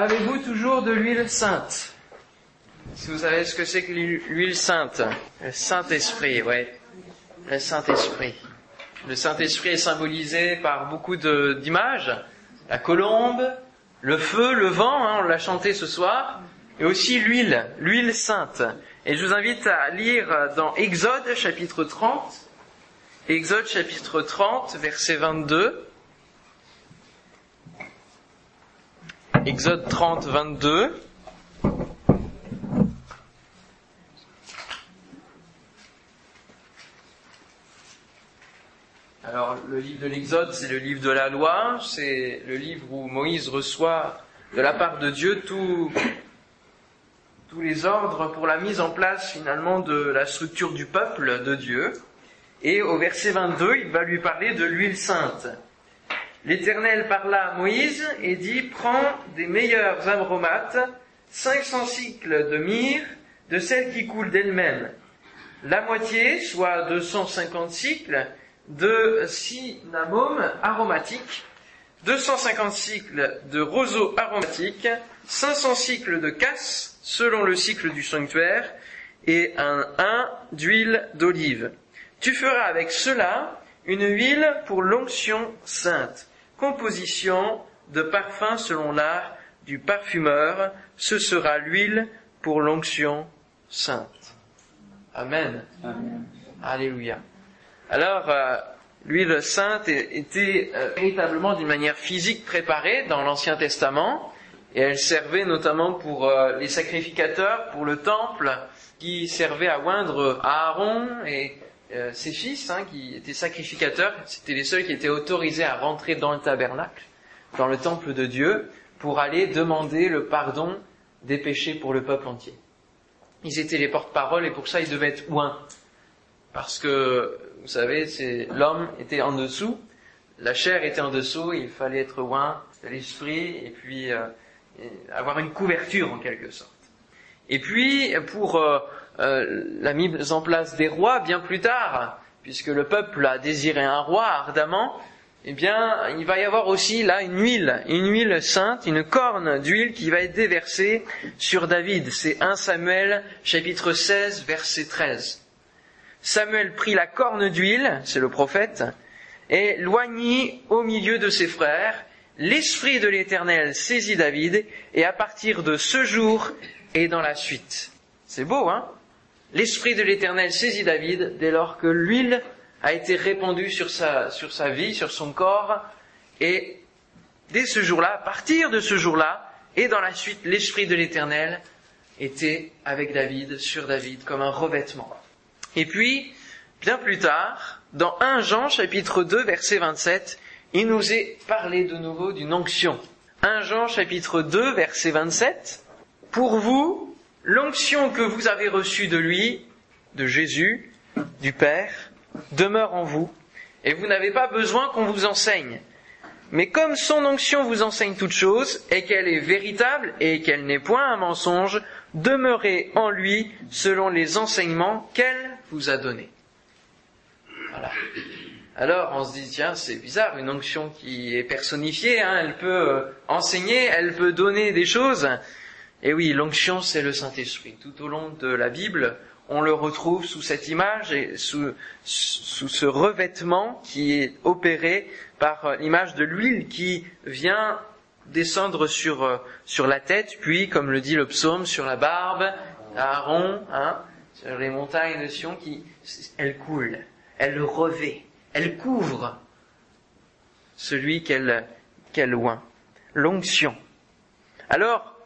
Avez-vous toujours de l'huile sainte? Si vous savez ce que c'est que l'huile sainte, le Saint-Esprit, ouais, le Saint-Esprit. Le Saint-Esprit est symbolisé par beaucoup d'images, la colombe, le feu, le vent, hein, on l'a chanté ce soir, et aussi l'huile, l'huile sainte. Et je vous invite à lire dans Exode chapitre 30, Exode chapitre 30, verset 22. Exode 30, 22. Alors, le livre de l'Exode, c'est le livre de la loi, c'est le livre où Moïse reçoit de la part de Dieu tous les ordres pour la mise en place finalement de la structure du peuple de Dieu. Et au verset 22, il va lui parler de l'huile sainte. L'Éternel parla à Moïse et dit, prends des meilleurs aromates, 500 cycles de myrrhe, de celles qui coulent d'elles-mêmes. La moitié, soit 250 cycles, de cinnamome aromatique, 250 cycles de roseau aromatique, 500 cycles de casse, selon le cycle du sanctuaire, et un 1 d'huile d'olive. Tu feras avec cela une huile pour l'onction sainte composition de parfum selon l'art du parfumeur, ce sera l'huile pour l'onction sainte. Amen. Alléluia. Alors, euh, l'huile sainte était euh, véritablement d'une manière physique préparée dans l'Ancien Testament, et elle servait notamment pour euh, les sacrificateurs, pour le temple, qui servait à oindre Aaron et euh, ses fils, hein, qui étaient sacrificateurs, c'était les seuls qui étaient autorisés à rentrer dans le tabernacle, dans le temple de Dieu, pour aller demander le pardon des péchés pour le peuple entier. Ils étaient les porte-parole et pour ça ils devaient être oints. Parce que, vous savez, c'est, l'homme était en dessous, la chair était en dessous, il fallait être oint de l'esprit et puis euh, avoir une couverture en quelque sorte. Et puis, pour euh, euh, la mise en place des rois bien plus tard, puisque le peuple a désiré un roi ardemment, eh bien, il va y avoir aussi là une huile, une huile sainte, une corne d'huile qui va être déversée sur David. C'est 1 Samuel chapitre 16 verset 13. Samuel prit la corne d'huile, c'est le prophète, et loignit au milieu de ses frères. L'Esprit de l'Éternel saisit David, et à partir de ce jour et dans la suite. C'est beau, hein? L'Esprit de l'Éternel saisit David dès lors que l'huile a été répandue sur sa, sur sa vie, sur son corps, et dès ce jour-là, à partir de ce jour-là, et dans la suite, l'Esprit de l'Éternel était avec David, sur David, comme un revêtement. Et puis, bien plus tard, dans 1 Jean chapitre 2 verset 27, il nous est parlé de nouveau d'une onction. 1 Jean chapitre 2 verset 27, Pour vous, l'onction que vous avez reçue de lui, de Jésus, du Père, demeure en vous, et vous n'avez pas besoin qu'on vous enseigne. Mais comme son onction vous enseigne toute chose, et qu'elle est véritable, et qu'elle n'est point un mensonge, demeurez en lui selon les enseignements qu'elle vous a donnés. Voilà. Alors on se dit, tiens, c'est bizarre, une onction qui est personnifiée, hein, elle peut euh, enseigner, elle peut donner des choses, et oui, l'onction, c'est le Saint-Esprit. Tout au long de la Bible, on le retrouve sous cette image et sous, ce revêtement qui est opéré par l'image de l'huile qui vient descendre sur, sur la tête, puis, comme le dit le psaume, sur la barbe, Aaron, hein, sur les montagnes de Sion, qui, elle coule, elle revêt, elle couvre celui qu'elle, qu'elle oint. L'onction. Alors,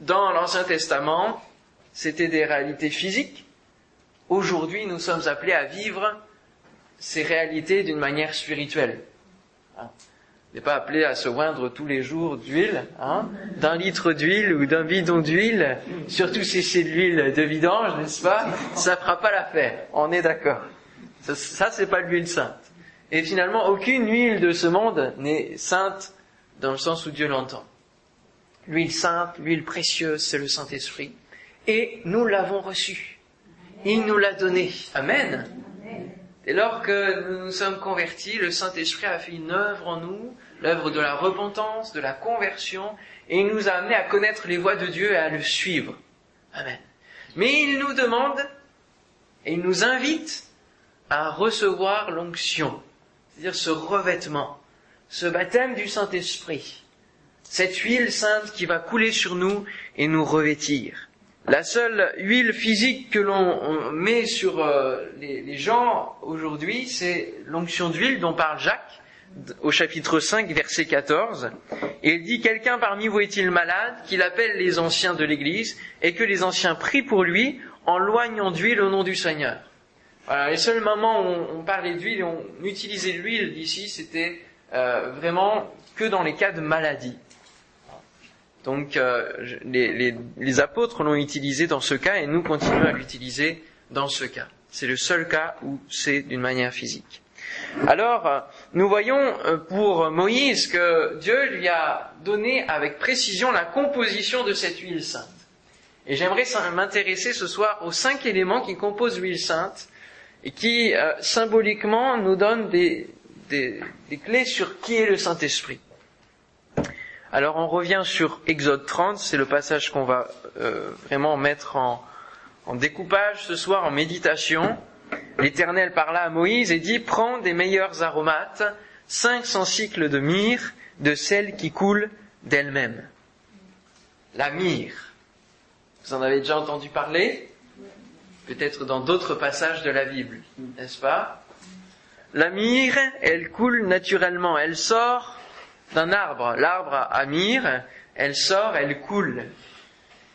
dans l'Ancien Testament, c'était des réalités physiques. Aujourd'hui, nous sommes appelés à vivre ces réalités d'une manière spirituelle. Hein. On n'est pas appelé à se oindre tous les jours d'huile, hein, d'un litre d'huile ou d'un bidon d'huile, surtout si c'est de l'huile de vidange, n'est-ce pas? Ça fera pas l'affaire, on est d'accord. Ça, ça c'est pas l'huile sainte. Et finalement, aucune huile de ce monde n'est sainte dans le sens où Dieu l'entend. L'huile sainte, l'huile précieuse, c'est le Saint-Esprit. Et nous l'avons reçu. Il nous l'a donné. Amen. Dès lors que nous nous sommes convertis, le Saint-Esprit a fait une œuvre en nous, l'œuvre de la repentance, de la conversion, et il nous a amenés à connaître les voies de Dieu et à le suivre. Amen. Mais il nous demande et il nous invite à recevoir l'onction, c'est-à-dire ce revêtement, ce baptême du Saint-Esprit, cette huile sainte qui va couler sur nous et nous revêtir. La seule huile physique que l'on met sur euh, les, gens aujourd'hui, c'est l'onction d'huile dont parle Jacques au chapitre 5, verset 14. Et il dit, quelqu'un parmi vous est-il malade, qu'il appelle les anciens de l'Église, et que les anciens prient pour lui en loignant d'huile au nom du Seigneur. Voilà, les seuls moments où on, parlait d'huile, on utilisait l'huile d'ici, c'était euh, vraiment que dans les cas de maladie. Donc euh, les, apôtres l'ont utilisé dans ce cas et nous continuons à l'utiliser dans ce cas. C'est le seul cas où c'est d'une manière physique. Alors, euh, nous voyons pour Moïse que Dieu lui a donné avec précision la composition de cette huile sainte. Et j'aimerais m'intéresser ce soir aux cinq éléments qui composent l'huile sainte et qui euh, symboliquement nous donnent des, des, clés sur qui est le Saint-Esprit. Alors on revient sur Exode 30, c'est le passage qu'on va euh, vraiment mettre en, découpage ce soir, en méditation. L'Éternel parla à Moïse et dit, prends des meilleurs aromates, 500 cycles de myrrhe, de celle qui coule d'elle-même. La myrrhe. Vous en avez déjà entendu parler? Peut-être dans d'autres passages de la Bible, n'est-ce pas? La myrrhe, elle coule naturellement, elle sort d'un arbre. L'arbre à myrrhe, elle sort, elle coule.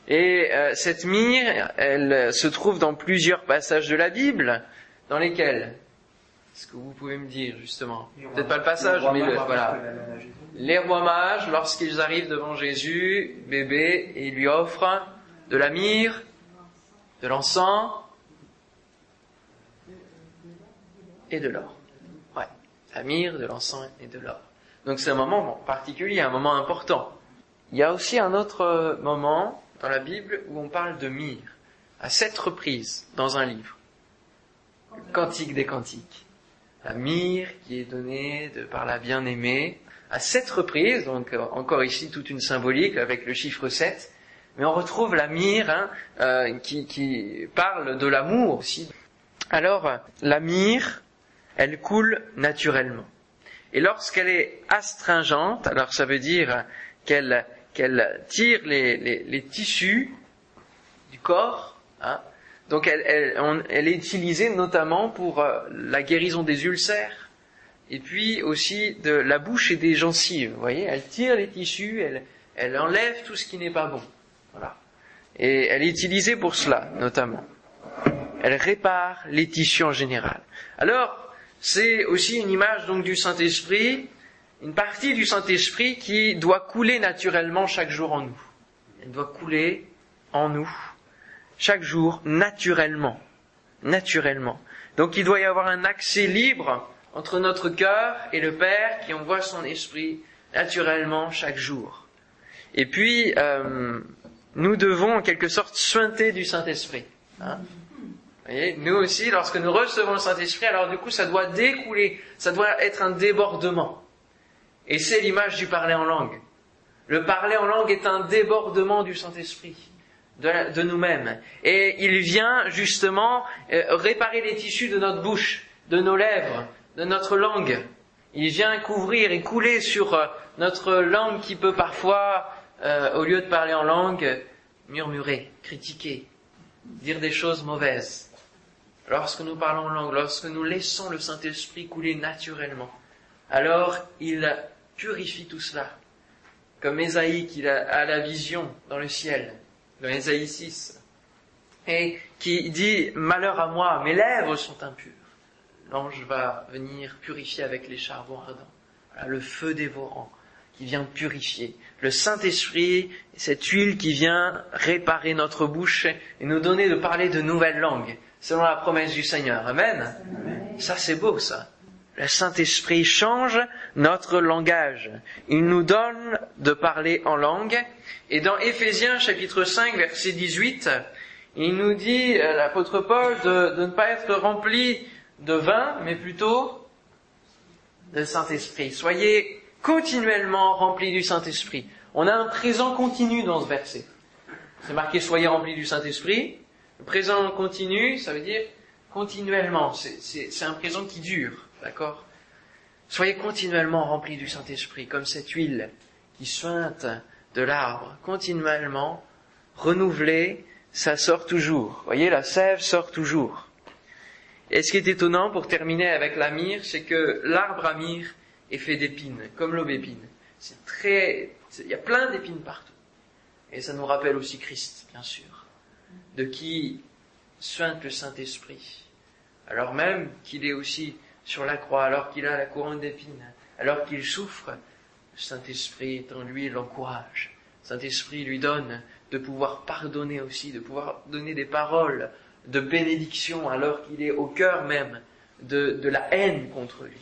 Et euh, cette myrrhe, elle se trouve dans plusieurs passages de la Bible, dans lesquels? Est-ce que vous pouvez me dire justement? Peut-être pas le passage, mais le, voilà. Les rois mages, lorsqu'ils arrivent devant Jésus, bébé, et ils lui offrent de la myrrhe, de l'encens et de l'or. Ouais, la myrrhe, de l'encens et de l'or. Donc c'est un moment particulier, un moment important. Il y a aussi un autre moment dans la Bible où on parle de myrrhe, à sept reprises dans un livre. Le Cantique des Cantiques. La myrrhe qui est donnée par la bien-aimée, à sept reprises, donc encore ici toute une symbolique avec le chiffre 7, mais on retrouve la myrrhe hein, euh, qui, qui, parle de l'amour aussi. Alors, la myrrhe, elle coule naturellement. Et lorsqu'elle est astringente, alors ça veut dire qu'elle qu'elle tire les, les, les, tissus du corps. Hein, donc elle, elle, elle, est utilisée notamment pour euh, la guérison des ulcères et puis aussi de la bouche et des gencives. Vous voyez, elle tire les tissus, elle, elle enlève tout ce qui n'est pas bon. Voilà. Et elle est utilisée pour cela, notamment. Elle répare les tissus en général. Alors, c'est aussi une image donc du Saint-Esprit, une partie du Saint-Esprit qui doit couler naturellement chaque jour en nous. Elle doit couler en nous chaque jour naturellement, naturellement. Donc il doit y avoir un accès libre entre notre cœur et le Père qui envoie son esprit naturellement chaque jour. Et puis, euh, nous devons en quelque sorte suinter du Saint-Esprit. Hein voyez, nous aussi, lorsque nous recevons le Saint-Esprit, alors du coup, ça doit découler, ça doit être un débordement. Et c'est l'image du parler en langue. Le parler en langue est un débordement du Saint-Esprit, de, de nous-mêmes. Et il vient justement euh, réparer les tissus de notre bouche, de nos lèvres, de notre langue. Il vient couvrir et couler sur euh, notre langue qui peut parfois euh, au lieu de parler en langue, murmurer, critiquer, dire des choses mauvaises. Lorsque nous parlons langue, lorsque nous laissons le Saint-Esprit couler naturellement, alors il purifie tout cela. Comme Ésaïe qui a la vision dans le ciel, dans Ésaïe 6, et qui dit Malheur à moi, mes lèvres sont impures. L'ange va venir purifier avec les charbons ardents, le feu dévorant qui vient purifier. Le Saint-Esprit, cette huile qui vient réparer notre bouche et nous donner de parler de nouvelles langues, selon la promesse du Seigneur. Amen. Ça, c'est beau, ça. Le Saint-Esprit change notre langage. Il nous donne de parler en langue. Et dans Éphésiens chapitre 5 verset 18, il nous dit, euh, l'apôtre Paul, de, de ne pas être rempli de vin, mais plutôt de Saint-Esprit. Soyez continuellement remplis du Saint-Esprit. On a un présent continu dans ce verset. C'est marqué soyez remplis du Saint-Esprit. Présent continu, ça veut dire continuellement. C'est un présent qui dure, d'accord? Soyez continuellement remplis du Saint-Esprit, comme cette huile qui suinte de l'arbre, continuellement renouvelée, ça sort toujours. Vous voyez, la sève sort toujours. Et ce qui est étonnant, pour terminer avec la myrrhe, c'est que l'arbre à myrrhe est fait d'épines, comme l'aubépine. C'est très, il y a plein d'épines partout. Et ça nous rappelle aussi Christ, bien sûr, de qui suinte le Saint-Esprit, alors même qu'il est aussi sur la croix, alors qu'il a la couronne d'épines, alors qu'il souffre, le Saint-Esprit est en lui l'encourage. Le Saint-Esprit lui donne de pouvoir pardonner aussi, de pouvoir donner des paroles de bénédiction alors qu'il est au cœur même de, la haine contre lui.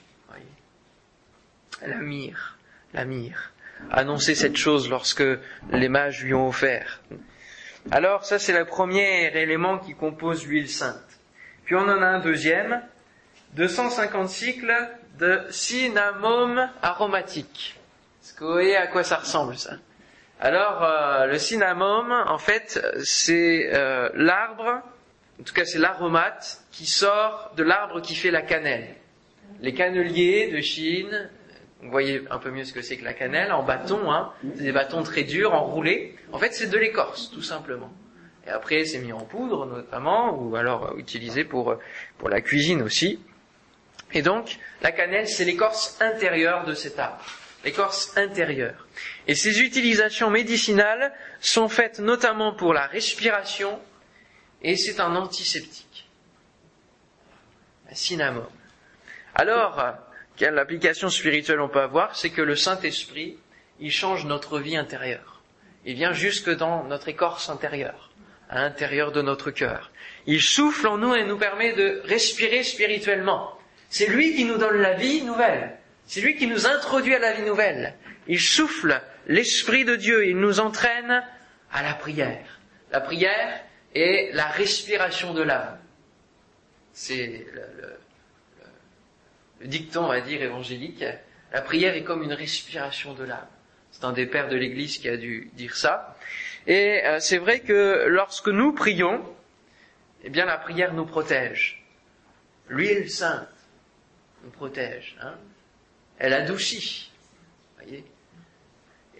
La mire, la mire. Annoncer cette chose lorsque les mages lui ont offert. Alors ça c'est le premier élément qui compose l'huile sainte. Puis on en a un deuxième, 250 cycles de cinnamome aromatique. Est-ce que vous voyez à quoi ça ressemble ça? Alors euh, le cinnamome, en fait, c'est euh, l'arbre en tout cas, c'est l'aromate qui sort de l'arbre qui fait la cannelle. Les canneliers de Chine, vous voyez un peu mieux ce que c'est que la cannelle, en bâton, hein, c'est des bâtons très durs, enroulés. En fait, c'est de l'écorce, tout simplement. Et après, c'est mis en poudre, notamment, ou alors utilisé pour, pour la cuisine aussi. Et donc, la cannelle, c'est l'écorce intérieure de cet arbre. L'écorce intérieure. Et ces utilisations médicinales sont faites notamment pour la respiration, et c'est un antiseptique. Un cinnamome. Alors, quelle application spirituelle on peut avoir C'est que le Saint-Esprit, il change notre vie intérieure. Il vient jusque dans notre écorce intérieure, à l'intérieur de notre cœur. Il souffle en nous et nous permet de respirer spirituellement. C'est lui qui nous donne la vie nouvelle. C'est lui qui nous introduit à la vie nouvelle. Il souffle l'Esprit de Dieu, il nous entraîne à la prière. La prière, et la respiration de l'âme. C'est le, dicton, on va dire, évangélique. La prière est comme une respiration de l'âme. C'est un des pères de l'Église qui a dû dire ça. Et euh, c'est vrai que lorsque nous prions, eh bien la prière nous protège. L'huile sainte nous protège. Hein. Elle adoucit. Voyez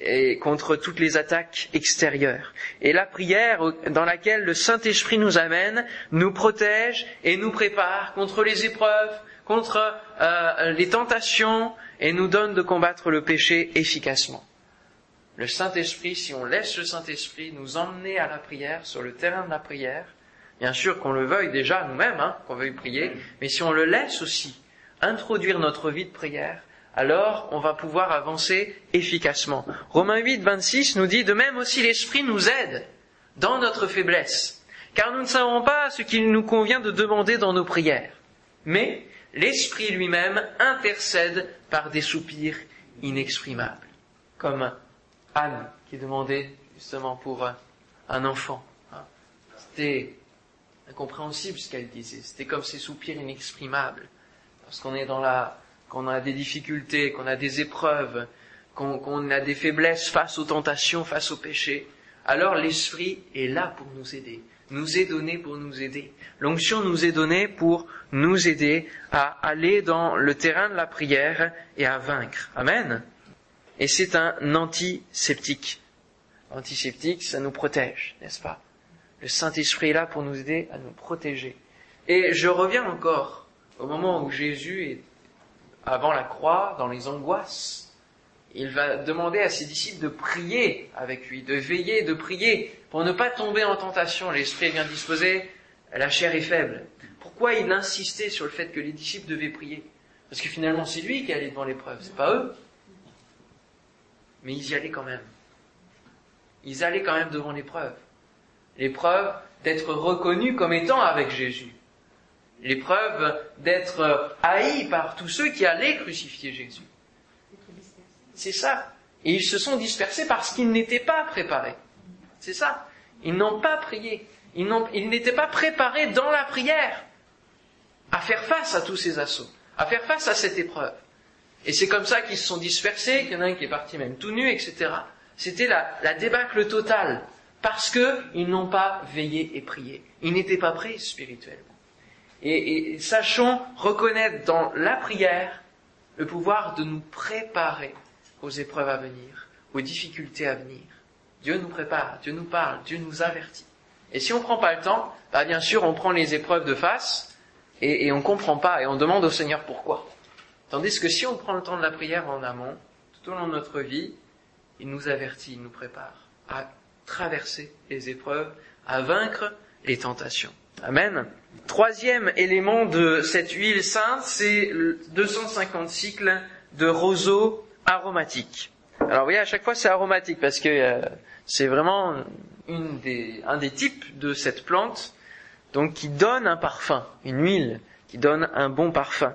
et contre toutes les attaques extérieures. Et la prière dans laquelle le Saint-Esprit nous amène nous protège et nous prépare contre les épreuves, contre euh, les tentations et nous donne de combattre le péché efficacement. Le Saint-Esprit, si on laisse le Saint-Esprit nous emmener à la prière, sur le terrain de la prière, bien sûr qu'on le veuille déjà nous-mêmes, hein, qu'on veuille prier, mais si on le laisse aussi introduire notre vie de prière, alors on va pouvoir avancer efficacement. Romains 8, 26 nous dit, de même aussi l'Esprit nous aide dans notre faiblesse, car nous ne savons pas ce qu'il nous convient de demander dans nos prières. Mais l'Esprit lui-même intercède par des soupirs inexprimables, comme Anne qui demandait justement pour un enfant. Hein. C'était incompréhensible ce qu'elle disait, c'était comme ces soupirs inexprimables. Lorsqu'on est dans la qu'on a des difficultés, qu'on a des épreuves, qu'on a des faiblesses face aux tentations, face aux péchés, alors l'Esprit est là pour nous aider, nous est donné pour nous aider. L'onction nous est donnée pour nous aider à aller dans le terrain de la prière et à vaincre. Amen. Et c'est un antiseptique. Antiseptique, ça nous protège, n'est-ce pas? Le Saint-Esprit est là pour nous aider à nous protéger. Et je reviens encore au moment où Jésus est avant la croix, dans les angoisses. Il va demander à ses disciples de prier avec lui, de veiller, de prier pour ne pas tomber en tentation. L'esprit est bien disposé, la chair est faible. Pourquoi il insistait sur le fait que les disciples devaient prier? Parce que finalement c'est lui qui allait devant l'épreuve, c'est pas eux. Mais ils y allaient quand même. Ils allaient quand même devant l'épreuve. L'épreuve d'être reconnus comme étant avec Jésus l'épreuve d'être haï par tous ceux qui allaient crucifier Jésus. C'est ça. Et ils se sont dispersés parce qu'ils n'étaient pas préparés. C'est ça. Ils n'ont pas prié. Ils n'étaient pas préparés dans la prière à faire face à tous ces assauts, à faire face à cette épreuve. Et c'est comme ça qu'ils se sont dispersés, qu'il y en a un qui est parti même tout nu, etc. C'était la, débâcle totale. Parce qu'ils n'ont pas veillé et prié. Ils n'étaient pas prêts spirituellement. Et sachons reconnaître dans la prière le pouvoir de nous préparer aux épreuves à venir, aux difficultés à venir. Dieu nous prépare, Dieu nous parle, Dieu nous avertit. Et si on ne prend pas le temps, bah bien sûr, on prend les épreuves de face et, on ne comprend pas et on demande au Seigneur pourquoi. Tandis que si on prend le temps de la prière en amont, tout au long de notre vie, il nous avertit, il nous prépare à traverser les épreuves, à vaincre les tentations. Amen. Troisième élément de cette huile sainte, c'est 250 cycles de roseau aromatique. Alors vous voyez, à chaque fois c'est aromatique parce que euh, c'est vraiment une des, un des types de cette plante, donc qui donne un parfum, une huile qui donne un bon parfum.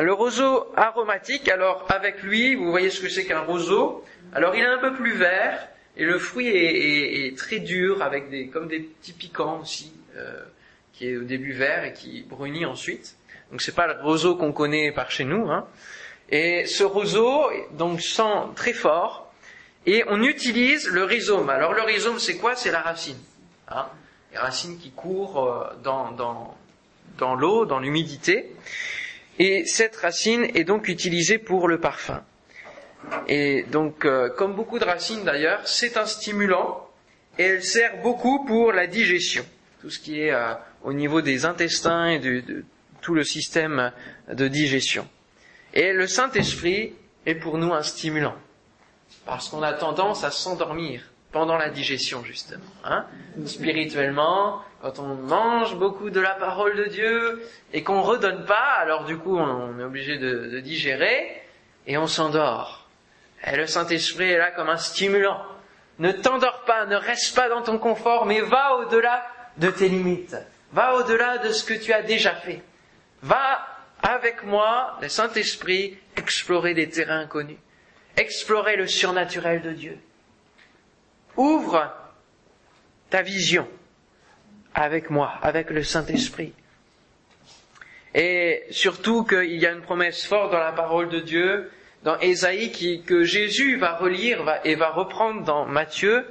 Le roseau aromatique, alors avec lui, vous voyez ce que c'est qu'un roseau. Alors il est un peu plus vert et le fruit est, est, est très dur avec des comme des petits piquants aussi, euh, qui est au début vert et qui brunit ensuite. Donc c'est pas le roseau qu'on connaît par chez nous. Hein. Et ce roseau donc sent très fort et on utilise le rhizome. Alors le rhizome c'est quoi? C'est la racine. Hein les racines qui courent euh, dans, dans, dans l'eau, dans l'humidité. Et cette racine est donc utilisée pour le parfum. Et donc, euh, comme beaucoup de racines d'ailleurs, c'est un stimulant et elle sert beaucoup pour la digestion, tout ce qui est euh, au niveau des intestins et de, de, tout le système de digestion. Et le Saint-Esprit est pour nous un stimulant, parce qu'on a tendance à s'endormir pendant la digestion justement. Hein Spirituellement, quand on mange beaucoup de la parole de Dieu et qu'on redonne pas, alors du coup on est obligé de, de digérer et on s'endort. Et le Saint-Esprit est là comme un stimulant. Ne t'endors pas, ne reste pas dans ton confort, mais va au-delà de tes limites. Va au-delà de ce que tu as déjà fait. Va avec moi, le Saint-Esprit, explorer des terrains inconnus. Explorer le surnaturel de Dieu. Ouvre ta vision avec moi, avec le Saint-Esprit. Et surtout qu'il y a une promesse forte dans la parole de Dieu, dans Ésaïe, que Jésus va relire et va reprendre dans Matthieu.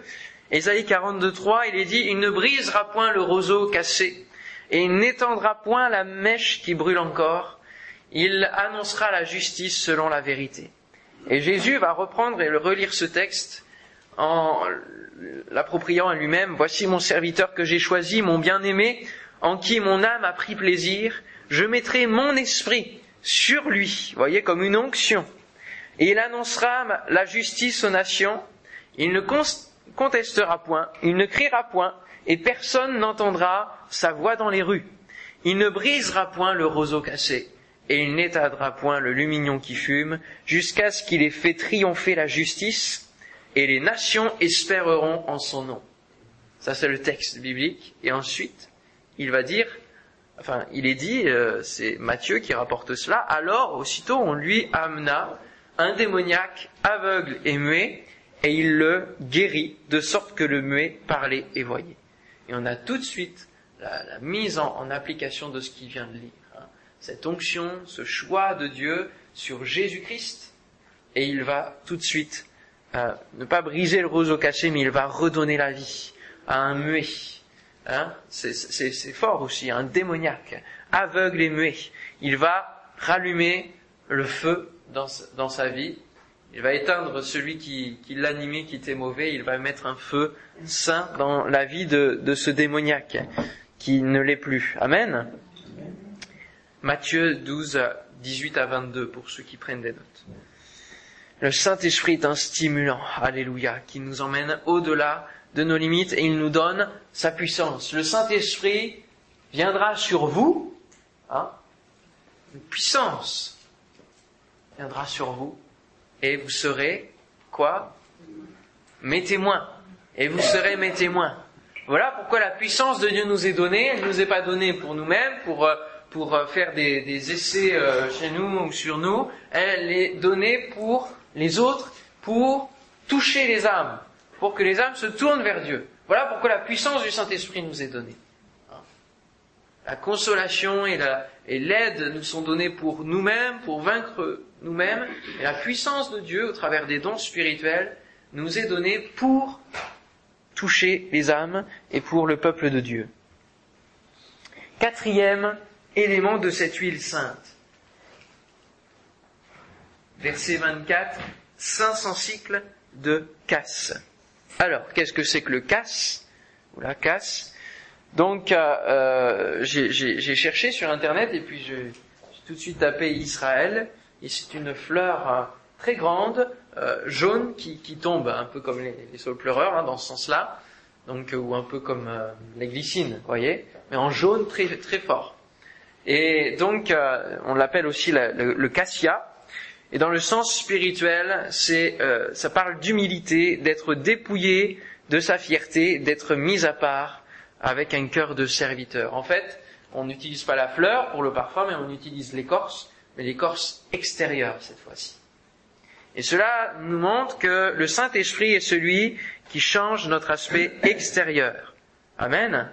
Ésaïe 42.3, il est dit, il ne brisera point le roseau cassé, et il n'étendra point la mèche qui brûle encore, il annoncera la justice selon la vérité. Et Jésus va reprendre et relire ce texte en l'appropriant à lui-même, Voici mon serviteur que j'ai choisi, mon bien-aimé, en qui mon âme a pris plaisir, je mettrai mon esprit sur lui, voyez, comme une onction, et il annoncera la justice aux nations, il ne contestera point, il ne criera point, et personne n'entendra sa voix dans les rues. Il ne brisera point le roseau cassé, et il n'éteindra point le lumignon qui fume, jusqu'à ce qu'il ait fait triompher la justice, et les nations espéreront en son nom. Ça c'est le texte biblique. Et ensuite, il va dire, enfin, il est dit, euh, c'est Matthieu qui rapporte cela, alors aussitôt on lui amena un démoniaque aveugle et muet, et il le guérit, de sorte que le muet parlait et voyait. Et on a tout de suite la, mise en, en, application de ce qu'il vient de lire. Cette onction, ce choix de Dieu sur Jésus-Christ, et il va tout de suite euh, ne pas briser le roseau caché, mais il va redonner la vie à un muet. Hein c'est fort aussi, un démoniaque, aveugle et muet. Il va rallumer le feu dans, dans sa vie. Il va éteindre celui qui, qui l'animait, qui était mauvais. Il va mettre un feu saint dans la vie de, de ce démoniaque qui ne l'est plus. Amen. Matthieu 12, 18 à 22 pour ceux qui prennent des notes. Le Saint-Esprit est un stimulant, alléluia, qui nous emmène au-delà de nos limites et il nous donne sa puissance. Le Saint-Esprit viendra sur vous, hein, une puissance viendra sur vous et vous serez quoi? Mes témoins. Et vous serez mes témoins. Voilà pourquoi la puissance de Dieu nous est donnée. Elle ne nous est pas donnée pour nous-mêmes, pour, pour faire des, essais chez nous ou sur nous. Elle est donnée pour les autres pour toucher les âmes, pour que les âmes se tournent vers Dieu. Voilà pourquoi la puissance du Saint-Esprit nous est donnée. La consolation et l'aide nous sont données pour nous-mêmes, pour vaincre nous-mêmes, et la puissance de Dieu au travers des dons spirituels nous est donnée pour toucher les âmes et pour le peuple de Dieu. Quatrième élément de cette huile sainte. Verset 24, 500 cycles de casse. Alors, qu'est-ce que c'est que le casse? Ou la casse Donc, euh, euh j'ai cherché sur Internet et puis j'ai tout de suite tapé Israël. Et c'est une fleur euh, très grande, euh, jaune, qui, qui, tombe un peu comme les, les saules pleureurs, hein, dans ce sens-là. Donc, ou un peu comme les glycines, vous voyez, mais en jaune très très fort. Et donc, on l'appelle aussi le, le cassia. Et dans le sens spirituel, c'est, euh, ça parle d'humilité, d'être dépouillé de sa fierté, d'être mis à part avec un cœur de serviteur. En fait, on n'utilise pas la fleur pour le parfum, mais on utilise l'écorce, mais l'écorce extérieure cette fois-ci. Et cela nous montre que le Saint-Esprit est celui qui change notre aspect extérieur. Amen.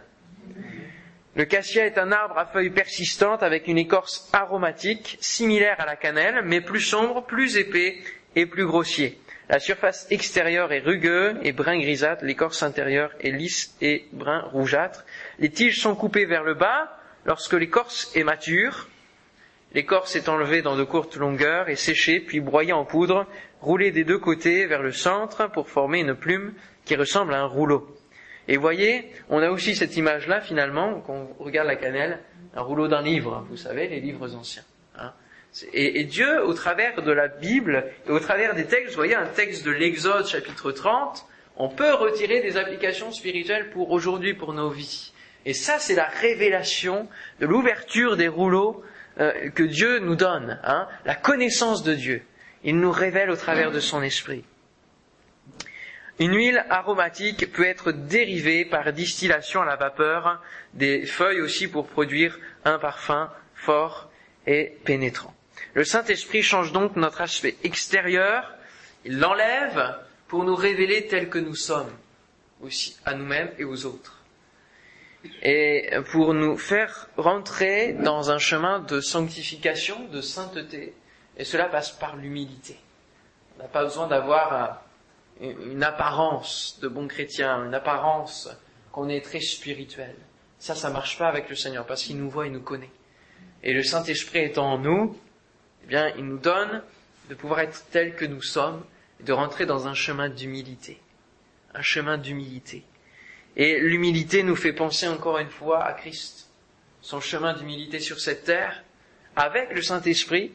Le cassia est un arbre à feuilles persistantes avec une écorce aromatique, similaire à la cannelle, mais plus sombre, plus épais et plus grossier. La surface extérieure est rugueuse et brun grisâtre, l'écorce intérieure est lisse et brun rougeâtre. Les tiges sont coupées vers le bas lorsque l'écorce est mature. L'écorce est enlevée dans de courtes longueurs et séchée, puis broyée en poudre, roulée des deux côtés vers le centre pour former une plume qui ressemble à un rouleau. Et voyez, on a aussi cette image-là finalement, quand on regarde la cannelle, un rouleau d'un livre, vous savez, les livres anciens. Hein. Et, Dieu, au travers de la Bible, et au travers des textes, vous voyez un texte de l'Exode chapitre 30, on peut retirer des applications spirituelles pour aujourd'hui, pour nos vies. Et ça, c'est la révélation de l'ouverture des rouleaux euh, que Dieu nous donne, hein, la connaissance de Dieu. Il nous révèle au travers de son esprit. Une huile aromatique peut être dérivée par distillation à la vapeur des feuilles aussi pour produire un parfum fort et pénétrant. Le Saint-Esprit change donc notre aspect extérieur, il l'enlève pour nous révéler tels que nous sommes, aussi à nous-mêmes et aux autres. Et pour nous faire rentrer dans un chemin de sanctification, de sainteté, et cela passe par l'humilité. On n'a pas besoin d'avoir une apparence de bon chrétien, une apparence qu'on est très spirituel. Ça, ça marche pas avec le Seigneur parce qu'il nous voit, il nous connaît. Et le Saint-Esprit étant en nous, eh bien, il nous donne de pouvoir être tel que nous sommes et de rentrer dans un chemin d'humilité. Un chemin d'humilité. Et l'humilité nous fait penser encore une fois à Christ. Son chemin d'humilité sur cette terre, avec le Saint-Esprit,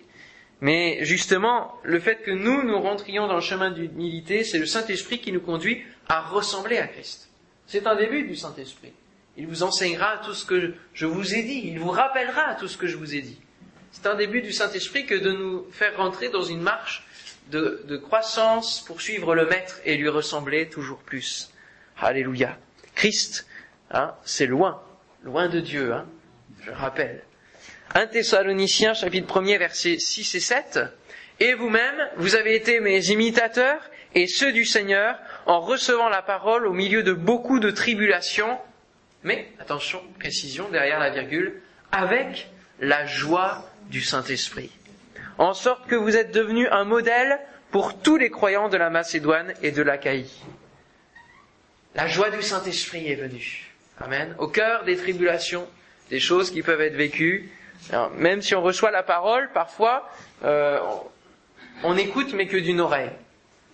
mais justement, le fait que nous, nous rentrions dans le chemin d'humilité, c'est le Saint-Esprit qui nous conduit à ressembler à Christ. C'est un début du Saint-Esprit. Il vous enseignera tout ce que je vous ai dit. Il vous rappellera tout ce que je vous ai dit. C'est un début du Saint-Esprit que de nous faire rentrer dans une marche de, croissance pour suivre le Maître et lui ressembler toujours plus. Alléluia. Christ, hein, c'est loin, loin de Dieu, hein, je rappelle. 1 Thessaloniciens chapitre 1er versets 6 et 7. Et vous-même, vous avez été mes imitateurs et ceux du Seigneur en recevant la parole au milieu de beaucoup de tribulations, mais, attention, précision derrière la virgule, avec la joie du Saint-Esprit. En sorte que vous êtes devenus un modèle pour tous les croyants de la Macédoine et de l'Achaïe. La joie du Saint-Esprit est venue. Amen. Au cœur des tribulations, des choses qui peuvent être vécues, même si on reçoit la parole, parfois, euh, on écoute mais que d'une oreille.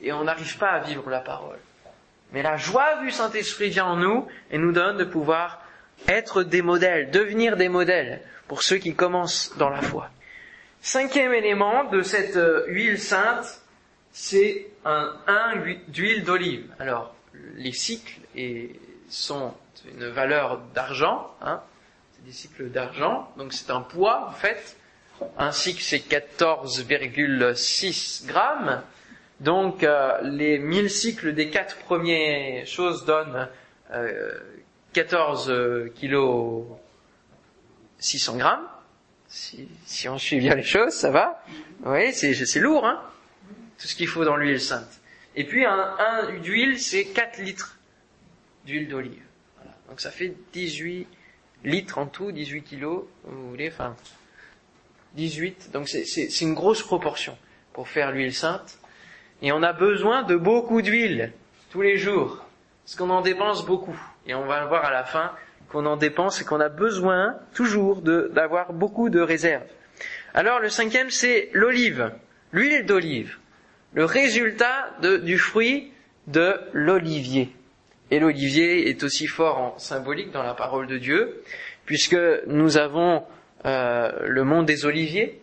Et on n'arrive pas à vivre la parole. Mais la joie du Saint-Esprit vient en nous et nous donne de pouvoir être des modèles, devenir des modèles pour ceux qui commencent dans la foi. Cinquième élément de cette euh, huile sainte, c'est un 1 d'huile d'olive. Alors, les cycles sont une valeur d'argent, hein, des cycles d'argent, donc c'est un poids en fait. Un cycle c'est 14,6 grammes, donc euh, les 1000 cycles des quatre premières choses donnent euh, 14 kilos 600 grammes. Si, si, on suit bien les choses, ça va. Oui, c'est lourd, hein Tout ce qu'il faut dans l'huile sainte. Et puis un, un d'huile, c'est 4 litres d'huile d'olive. Donc ça fait 18 litres en tout, 18 kilos, vous voulez, enfin, 18, donc c'est une grosse proportion. pour faire l'huile sainte. Et on a besoin de beaucoup d'huile tous les jours, parce qu'on en dépense beaucoup. Et on va le voir à la fin qu'on en dépense et qu'on a besoin toujours d'avoir beaucoup de réserves. Alors le cinquième, c'est l'olive, l'huile d'olive, le résultat du fruit de l'olivier. Et l'olivier est aussi fort en symbolique dans la parole de Dieu, puisque nous avons euh, le monde des oliviers,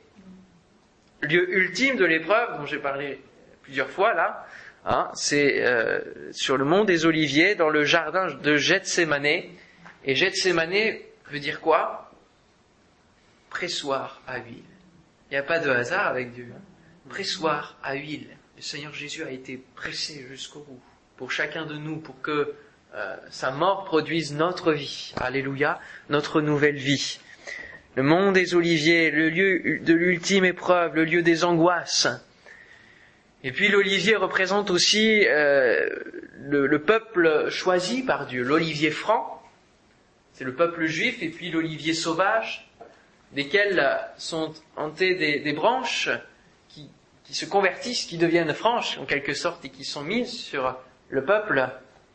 lieu ultime de l'épreuve dont j'ai parlé plusieurs fois là. Hein, c'est euh, sur le mont des Oliviers, dans le jardin de Gethsemane. Et Gethsemane veut dire quoi? Pressoir à huile. Il n'y a pas de hasard avec Dieu. Hein. Pressoir à huile. Le Seigneur Jésus a été pressé jusqu'au bout pour chacun de nous, pour que euh, sa mort produise notre vie. Alléluia, notre nouvelle vie. Le mont des Oliviers, le lieu de l'ultime épreuve, le lieu des angoisses. Et puis l'olivier représente aussi euh, le, peuple choisi par Dieu, l'olivier franc, c'est le peuple juif, et puis l'olivier sauvage, desquels sont hantés des, branches qui, se convertissent, qui deviennent franches en quelque sorte, et qui sont mises sur le peuple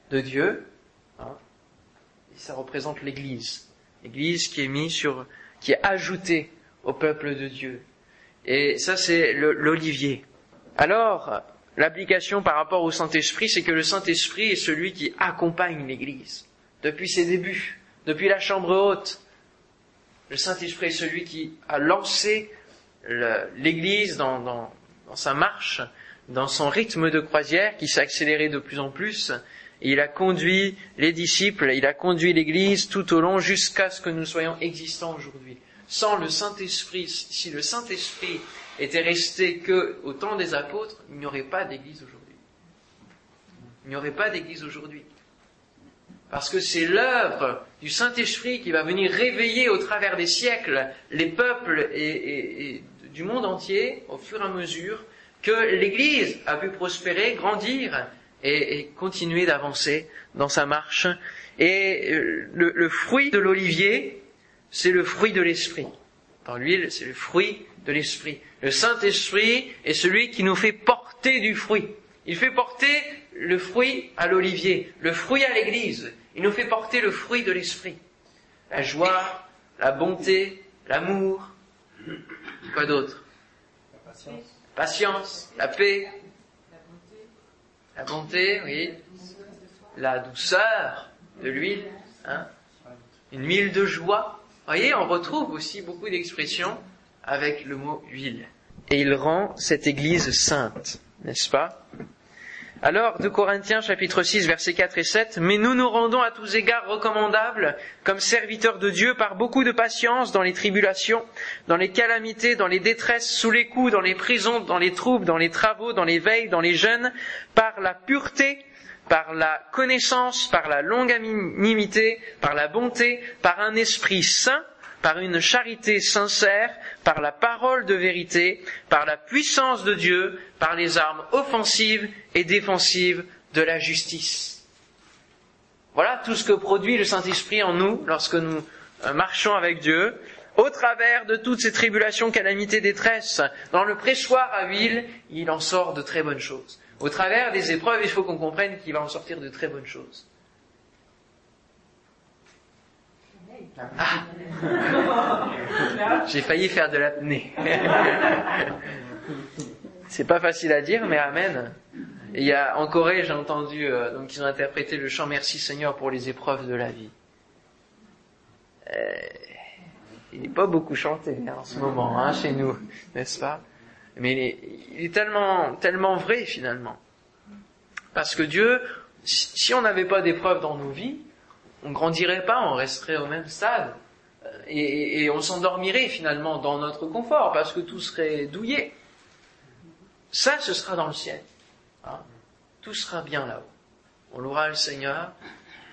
de Dieu. Hein. Ça représente l'Église, l'Église qui est mise sur qui est ajouté au peuple de Dieu. Et ça, c'est l'olivier. Alors, l'application par rapport au Saint-Esprit, c'est que le Saint-Esprit est celui qui accompagne l'Église depuis ses débuts, depuis la chambre haute. Le Saint-Esprit est celui qui a lancé l'Église dans, sa marche, dans son rythme de croisière qui s'est accéléré de plus en plus. Il a conduit les disciples, il a conduit l'Église tout au long jusqu'à ce que nous soyons existants aujourd'hui. Sans le Saint-Esprit, si le Saint-Esprit était resté que au temps des apôtres, il n'y aurait pas d'Église aujourd'hui. Il n'y aurait pas d'Église aujourd'hui. Parce que c'est l'œuvre du Saint-Esprit qui va venir réveiller au travers des siècles les peuples et du monde entier au fur et à mesure que l'Église a pu prospérer, grandir et, continuer d'avancer dans sa marche. Et euh, le, fruit de l'olivier, c'est le fruit de l'esprit. Dans l'huile, c'est le fruit de l'esprit. Le Saint-Esprit est celui qui nous fait porter du fruit. Il fait porter le fruit à l'olivier, le fruit à l'église. Il nous fait porter le fruit de l'esprit. La joie, la bonté, l'amour. Quoi d'autre? La patience. Patience, la paix, la bonté, oui. La douceur de l'huile. Hein. Une huile de joie. Voyez, on retrouve aussi beaucoup d'expressions avec le mot huile. Et il rend cette Église sainte, n'est-ce pas? Alors, de Corinthiens chapitre 6 versets 4 et 7, Mais nous nous rendons à tous égards recommandables comme serviteurs de Dieu par beaucoup de patience dans les tribulations, dans les calamités, dans les détresses, sous les coups, dans les prisons, dans les troubles, dans les travaux, dans les veilles, dans les jeûnes, par la pureté, par la connaissance, par la longanimité, par la bonté, par un esprit saint, par une charité sincère, par la parole de vérité, par la puissance de Dieu, par les armes offensives et défensives de la justice. Voilà tout ce que produit le Saint-Esprit en nous lorsque nous euh, marchons avec Dieu, au travers de toutes ces tribulations, calamités, détresse. Dans le pressoir à huile, il en sort de très bonnes choses. Au travers des épreuves, il faut qu'on comprenne qu'il va en sortir de très bonnes choses. Ah. J'ai failli faire de l'apnée. C'est pas facile à dire, mais Amen. il y a en Corée, j'ai entendu, euh, donc ils ont interprété le chant Merci Seigneur pour les épreuves de la vie. Euh, il n'est pas beaucoup chanté hein, en ce moment hein, chez nous, n'est-ce pas? Mais il est, il est, tellement, tellement vrai finalement, parce que Dieu, si on n'avait pas d'épreuves dans nos vies, on grandirait pas, on resterait au même stade. Euh, et, on s'endormirait finalement dans notre confort parce que tout serait douillé. Ça, ce sera dans le ciel. Hein. Tout sera bien là-haut. On louera le Seigneur.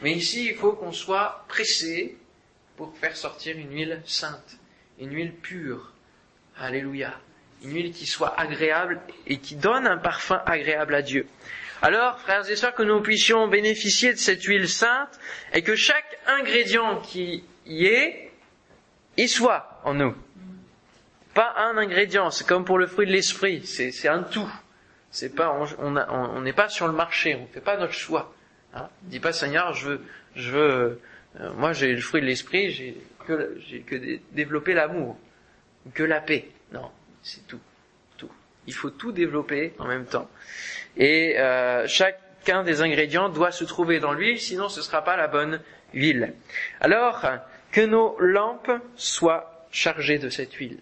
Mais ici, il faut qu'on soit pressé pour faire sortir une huile sainte, une huile pure. Alléluia. Une huile qui soit agréable et qui donne un parfum agréable à Dieu. Alors, frères et sœurs, que nous puissions bénéficier de cette huile sainte et que chaque ingrédient qui y est, y soit en nous. pas un ingrédient. C'est comme pour le fruit de l'esprit. C'est un tout. C'est pas, on n'est pas sur le marché. On ne fait pas notre choix. Hein. Dis pas Seigneur, je veux, je veux. Euh, moi, j'ai le fruit de l'esprit. J'ai que, que développer l'amour, que la paix. Non, c'est tout. Il faut tout développer en même temps. Et euh, chacun des ingrédients doit se trouver dans l'huile, sinon ce ne sera pas la bonne huile. Alors, que nos lampes soient chargées de cette huile.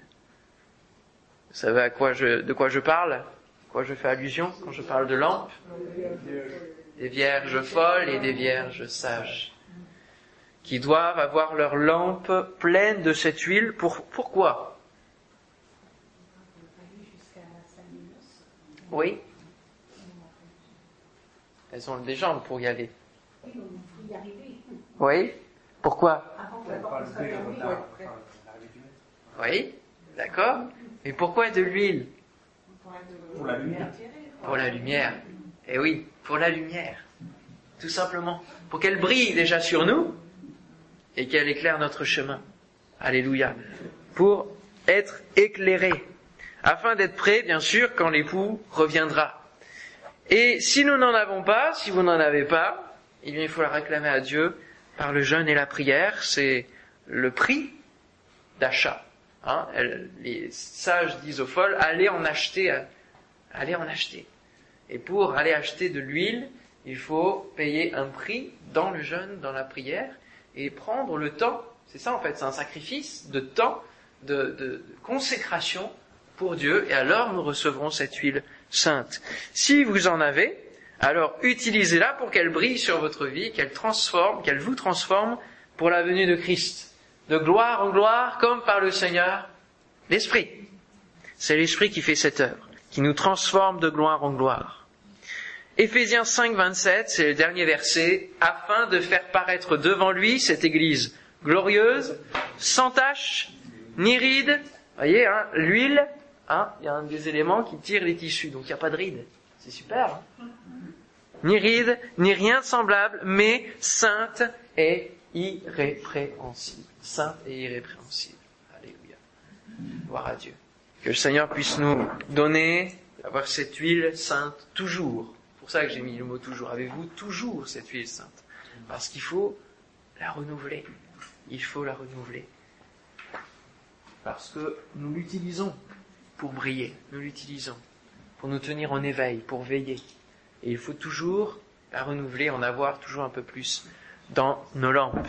Vous savez à quoi je, de quoi je parle? Quoi je fais allusion quand je parle de lampes? Des vierges folles et des vierges sages qui doivent avoir leurs lampes pleines de cette huile. Pour, pourquoi? Oui Elles ont des jambes pour y aller. Oui Pourquoi? Oui D'accord Mais pourquoi de l'huile? Pour la lumière. Pour la lumière. Eh oui, pour la lumière. Tout simplement. Pour qu'elle brille déjà sur nous et qu'elle éclaire notre chemin. Alléluia. Pour être éclairé. Afin d'être prêt, bien sûr, quand l'époux reviendra. Et si nous n'en avons pas, si vous n'en avez pas, eh bien, il faut la réclamer à Dieu par le jeûne et la prière. C'est le prix d'achat. Hein les sages disent aux folles, allez en acheter, allez en acheter. Et pour aller acheter de l'huile, il faut payer un prix dans le jeûne, dans la prière, et prendre le temps. C'est ça en fait, c'est un sacrifice de temps, de, de consécration pour Dieu, et alors nous recevrons cette huile sainte. Si vous en avez, alors utilisez-la pour qu'elle brille sur votre vie, qu'elle transforme, qu'elle vous transforme pour la venue de Christ. De gloire en gloire, comme par le Seigneur, l'Esprit. C'est l'Esprit qui fait cette œuvre, qui nous transforme de gloire en gloire. Éphésiens 5, 27, c'est le dernier verset, afin de faire paraître devant lui cette Église glorieuse, sans tache, ni ride. Voyez, hein, l'huile, hein, il y a un des éléments qui tire les tissus, donc il n'y a pas de ride. C'est super. Hein ni ride, ni rien de semblable, mais sainte et irrépréhensible. Sainte et irrépréhensible. Alléluia. Gloire à Dieu. Que le Seigneur puisse nous donner, avoir cette huile sainte toujours. C'est pour ça que j'ai mis le mot toujours. Avez-vous toujours cette huile sainte? Parce qu'il faut la renouveler. Il faut la renouveler. Parce que nous l'utilisons pour briller. Nous l'utilisons pour nous tenir en éveil, pour veiller. Et il faut toujours la renouveler, en avoir toujours un peu plus dans nos lampes.